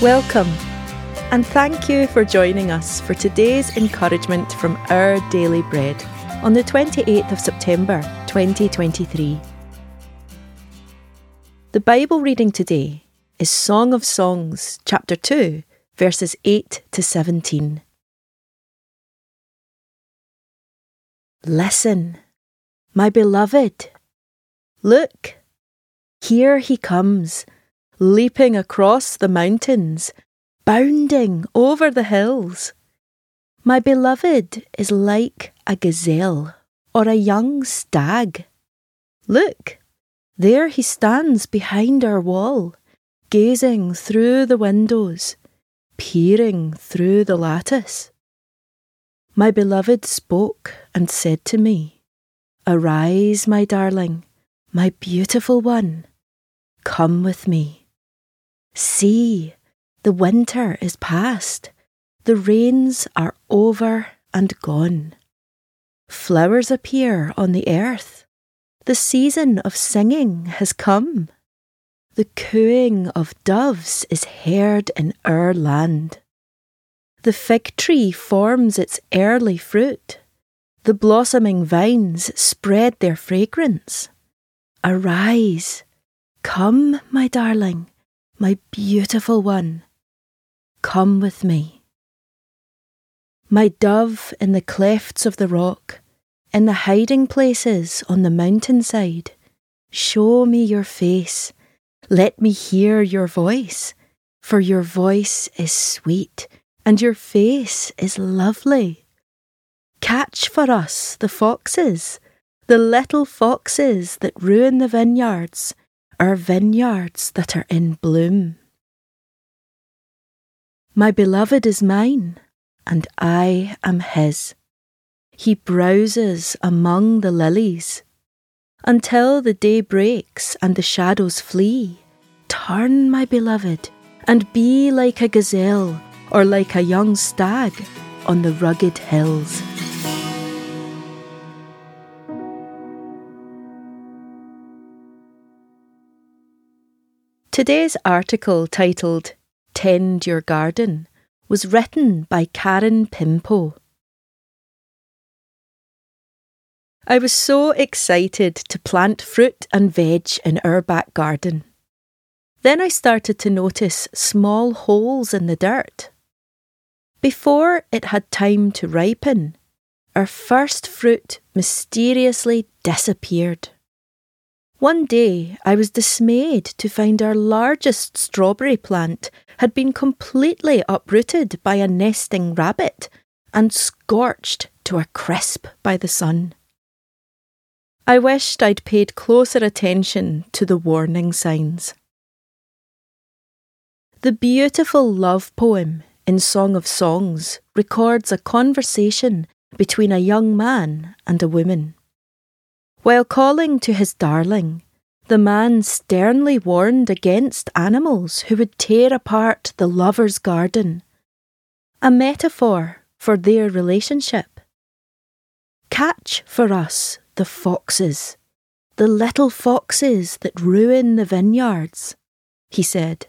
Welcome, and thank you for joining us for today's encouragement from Our Daily Bread on the 28th of September 2023. The Bible reading today is Song of Songs, chapter 2, verses 8 to 17. Listen, my beloved. Look, here he comes leaping across the mountains, bounding over the hills. My beloved is like a gazelle or a young stag. Look, there he stands behind our wall, gazing through the windows, peering through the lattice. My beloved spoke and said to me, Arise, my darling, my beautiful one, come with me. See, the winter is past, the rains are over and gone. Flowers appear on the earth, the season of singing has come. The cooing of doves is heard in our land. The fig tree forms its early fruit. The blossoming vines spread their fragrance. Arise, come, my darling, my beautiful one, come with me. My dove in the clefts of the rock, in the hiding places on the mountainside, show me your face, let me hear your voice, for your voice is sweet and your face is lovely. Catch for us the foxes, the little foxes that ruin the vineyards our vineyards that are in bloom. My beloved is mine, and I am his. He browses among the lilies. Until the day breaks and the shadows flee, turn, my beloved, and be like a gazelle or like a young stag on the rugged hills. Today's article, titled Tend Your Garden, was written by Karen Pimpo. I was so excited to plant fruit and veg in our back garden. Then I started to notice small holes in the dirt. Before it had time to ripen, our first fruit mysteriously disappeared. One day I was dismayed to find our largest strawberry plant had been completely uprooted by a nesting rabbit and scorched to a crisp by the sun. I wished I'd paid closer attention to the warning signs. The beautiful love poem in Song of Songs records a conversation between a young man and a woman. While calling to his darling, the man sternly warned against animals who would tear apart the lover's garden, a metaphor for their relationship. Catch for us the foxes, the little foxes that ruin the vineyards, he said.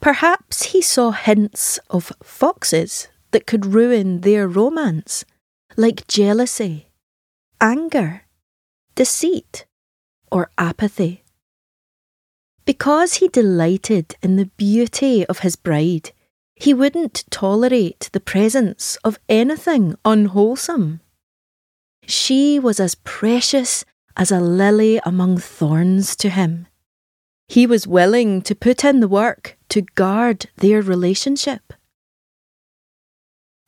Perhaps he saw hints of foxes that could ruin their romance, like jealousy anger, deceit, or apathy. Because he delighted in the beauty of his bride, he wouldn't tolerate the presence of anything unwholesome. She was as precious as a lily among thorns to him. He was willing to put in the work to guard their relationship.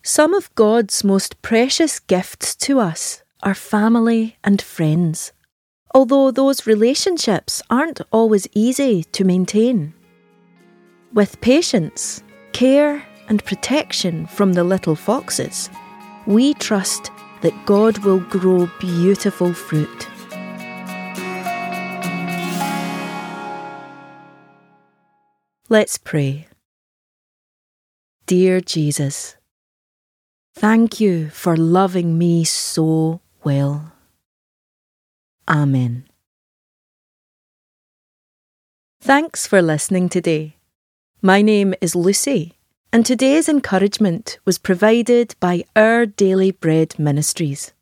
Some of God's most precious gifts to us are family and friends, although those relationships aren't always easy to maintain. With patience, care, and protection from the little foxes, we trust that God will grow beautiful fruit. Let's pray. Dear Jesus, thank you for loving me so well. Amen. Thanks for listening today. My name is Lucy, and today's encouragement was provided by Our Daily Bread Ministries.